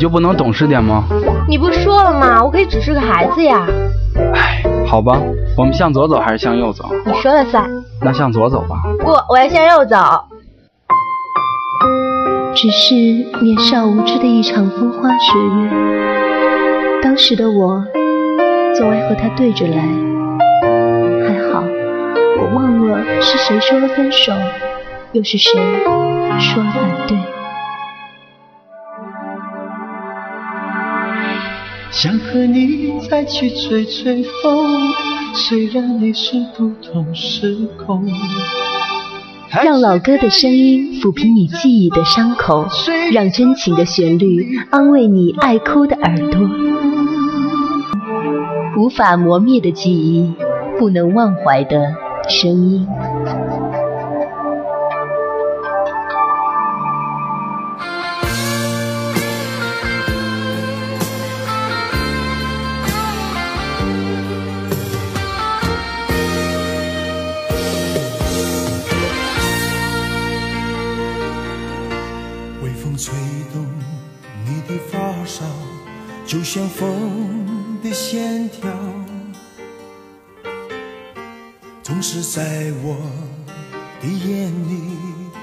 就不能懂事点吗？你不是说了吗？我可以只是个孩子呀。哎，好吧，我们向左走还是向右走？你说了算。那向左走吧。不，我要向右走。只是年少无知的一场风花雪月，当时的我总爱和他对着来。还好，我忘了是谁说了分手，又是谁说了想和你再去吹吹风，虽然你是不同时空。让老歌的声音抚平你记忆的伤口，让真情的旋律安慰你爱哭的耳朵。无法磨灭的记忆，不能忘怀的声音。吹动你的发梢就像风的线条，总是在我的眼里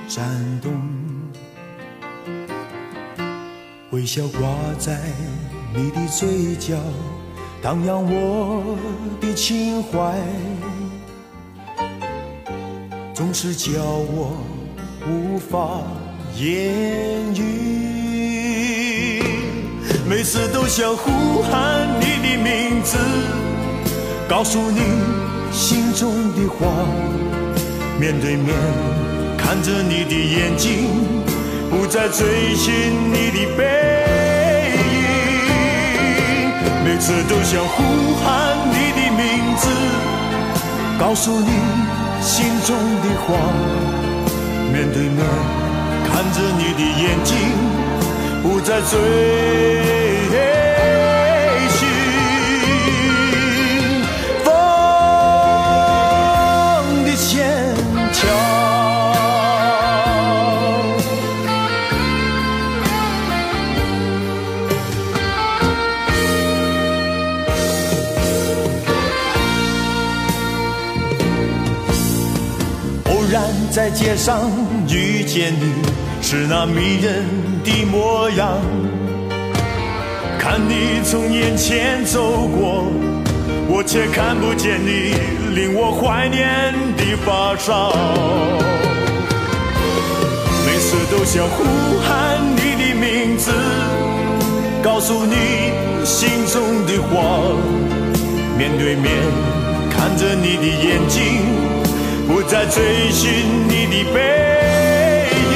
颤动。微笑挂在你的嘴角，荡漾我的情怀，总是叫我无法言语。每次都想呼喊你的名字，告诉你心中的话。面对面看着你的眼睛，不再追寻你的背影。每次都想呼喊你的名字，告诉你心中的话。面对面看着你的眼睛。不再醉在街上遇见你，是那迷人。的模样，看你从眼前走过，我却看不见你令我怀念的发梢。每次都想呼喊你的名字，告诉你心中的话。面对面看着你的眼睛，不再追寻你的背影。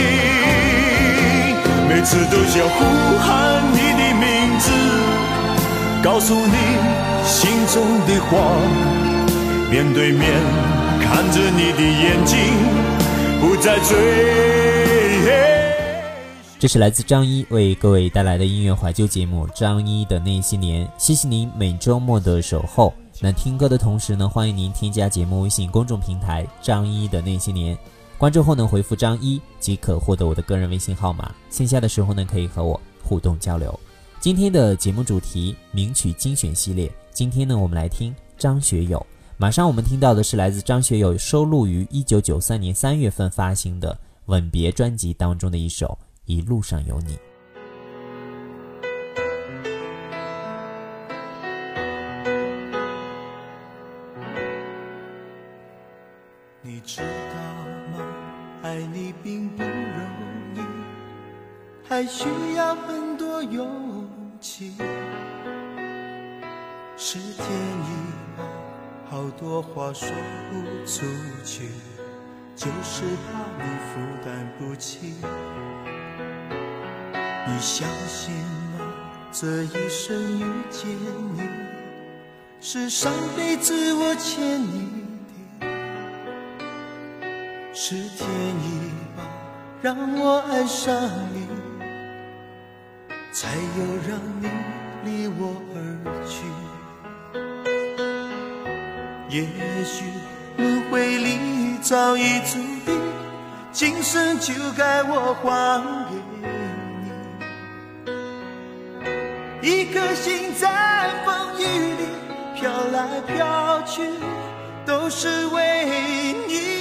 每次都想呼喊你的名字，告诉你心中的话。面对面看着你的眼睛，不再追。这是来自张一为各位带来的音乐怀旧节目《张一的那些年》，谢谢您每周末的守候。那听歌的同时呢，欢迎您添加节目微信公众平台“张一的那些年”。关注后呢，回复张一即可获得我的个人微信号码。线下的时候呢，可以和我互动交流。今天的节目主题名曲精选系列，今天呢，我们来听张学友。马上我们听到的是来自张学友收录于一九九三年三月份发行的《吻别》专辑当中的一首《一路上有你》。你知道吗。爱你并不容易，还需要很多勇气。时间一老，好多话说不出去，就是怕你负担不起。你相信吗？这一生遇见你，是上辈子我欠你。是天意吧，让我爱上你，才又让你离我而去。也许轮回里早已注定，今生就该我还给你。一颗心在风雨里飘来飘去，都是为你。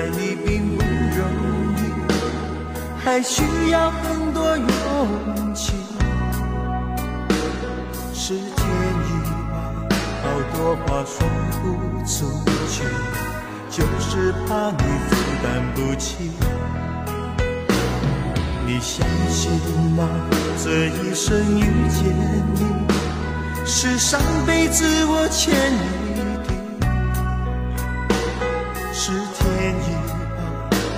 爱你并不容易，还需要很多勇气。是天意吧，好多话说不出去。就是怕你负担不起，你相信吗？这一生遇见你，是上辈子我欠你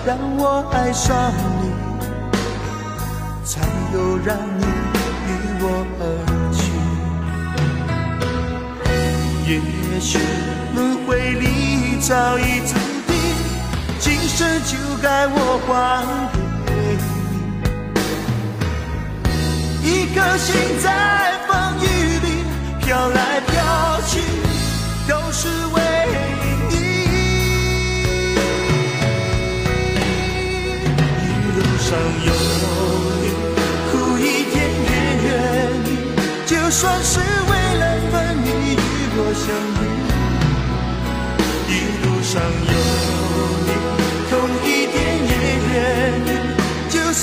让我爱上你，才有让你离我而去。也许轮回里。早已注定，今生就该我还给你。一颗心在风雨里飘来算是为了分离与我相遇。一路上有你，痛一点也愿意，就算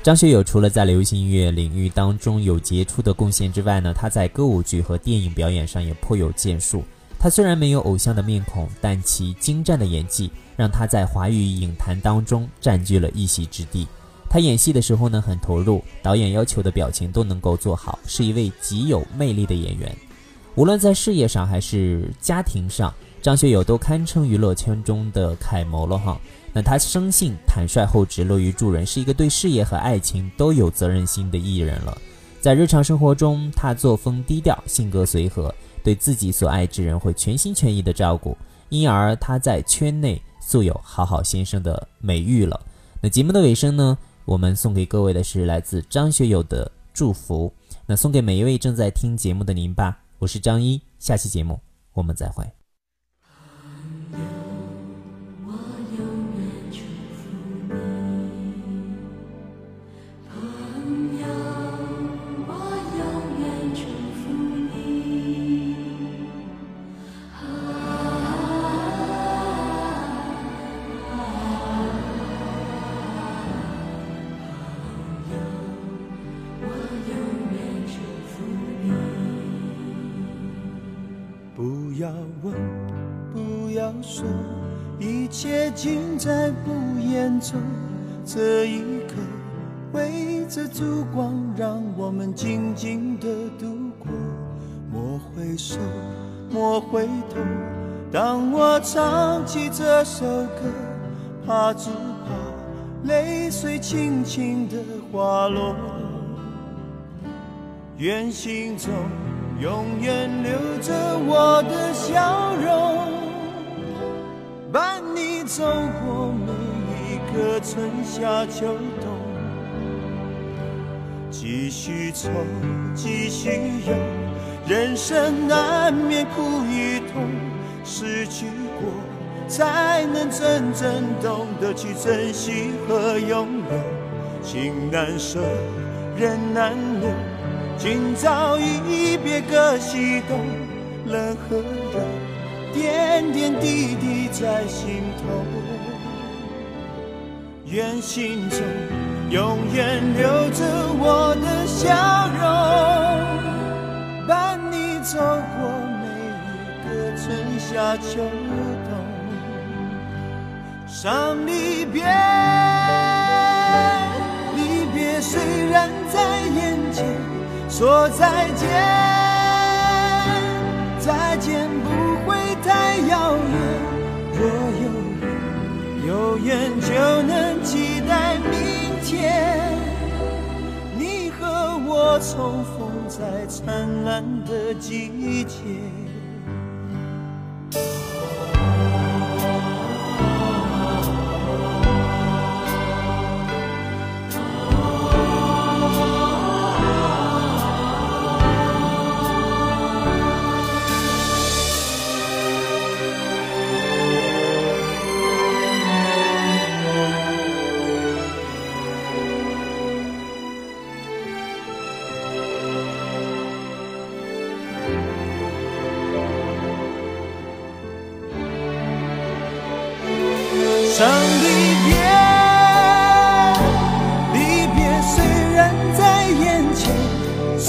张学友除了在流行音乐领域当中有杰出的贡献之外呢，他在歌舞剧和电影表演上也颇有建树。他虽然没有偶像的面孔，但其精湛的演技让他在华语影坛当中占据了一席之地。他演戏的时候呢，很投入，导演要求的表情都能够做好，是一位极有魅力的演员。无论在事业上还是家庭上，张学友都堪称娱乐圈中的楷模了哈。那他生性坦率厚直，乐于助人，是一个对事业和爱情都有责任心的艺人了。在日常生活中，他作风低调，性格随和，对自己所爱之人会全心全意的照顾，因而他在圈内素有“好好先生”的美誉了。那节目的尾声呢，我们送给各位的是来自张学友的祝福，那送给每一位正在听节目的您吧。我是张一，下期节目我们再会。要问，不要说，一切尽在不言中，这一刻，围着烛光，让我们静静的度过。莫回首，莫回头，当我唱起这首歌，怕只怕泪水轻轻的滑落。愿心中永远留着我的笑容。伴你走过每一个春夏秋冬，继续愁，继续忧，人生难免苦与痛，失去过才能真正懂得去珍惜和拥有，情难舍，人难留，今朝一别各西东，冷和热，点点滴滴在心头。愿心中永远留着我的笑容，伴你走过每一个春夏秋冬。伤离别，说再见，再见不会太遥远。若有缘，有缘就能期待明天，你和我重逢在灿烂的季节。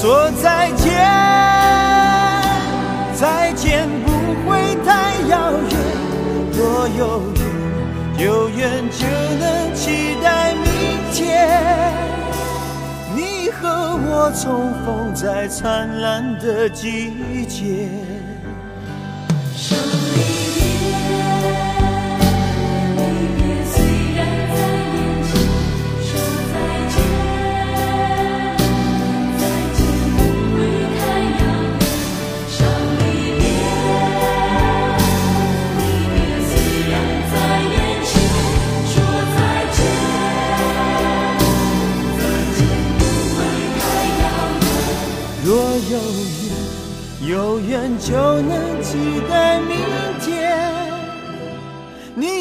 说再见，再见不会太遥远。若有缘，有缘就能期待明天，你和我重逢在灿烂的季节。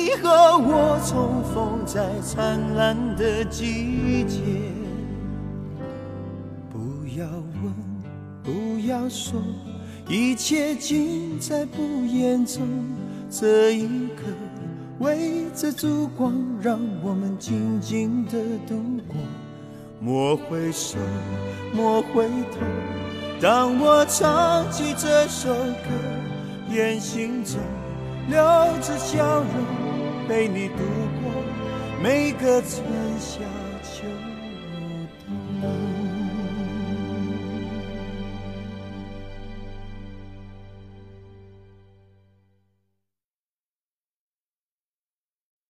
你和我重逢在灿烂的季节。不要问，不要说，一切尽在不言中。这一刻，围着烛光，让我们静静的度过。莫回首，莫回头。当我唱起这首歌，愿心中留着笑容，陪你度过每个春夏。